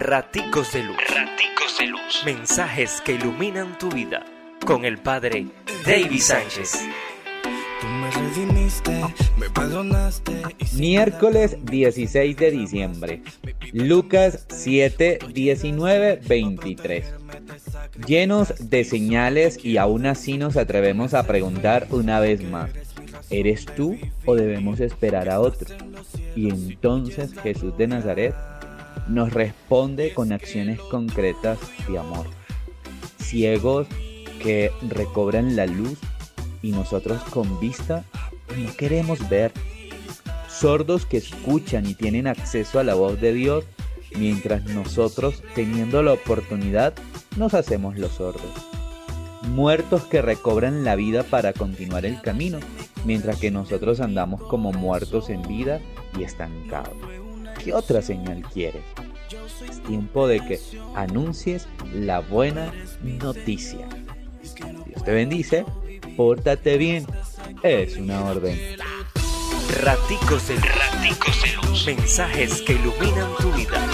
Raticos de Luz. Raticos de Luz. Mensajes que iluminan tu vida. Con el Padre David Sánchez. Miércoles 16 de diciembre. Lucas 7, 19, 23. Llenos de señales y aún así nos atrevemos a preguntar una vez más. ¿Eres tú o debemos esperar a otro? Y entonces Jesús de Nazaret nos responde con acciones concretas de amor. Ciegos que recobran la luz y nosotros con vista no queremos ver. Sordos que escuchan y tienen acceso a la voz de Dios, mientras nosotros, teniendo la oportunidad, nos hacemos los sordos. Muertos que recobran la vida para continuar el camino, mientras que nosotros andamos como muertos en vida y estancados. ¿Qué otra señal quieres? Es tiempo de que anuncies la buena noticia. Dios te bendice, pórtate bien, es una orden. Raticos de Raticos Luz. Mensajes que iluminan tu vida.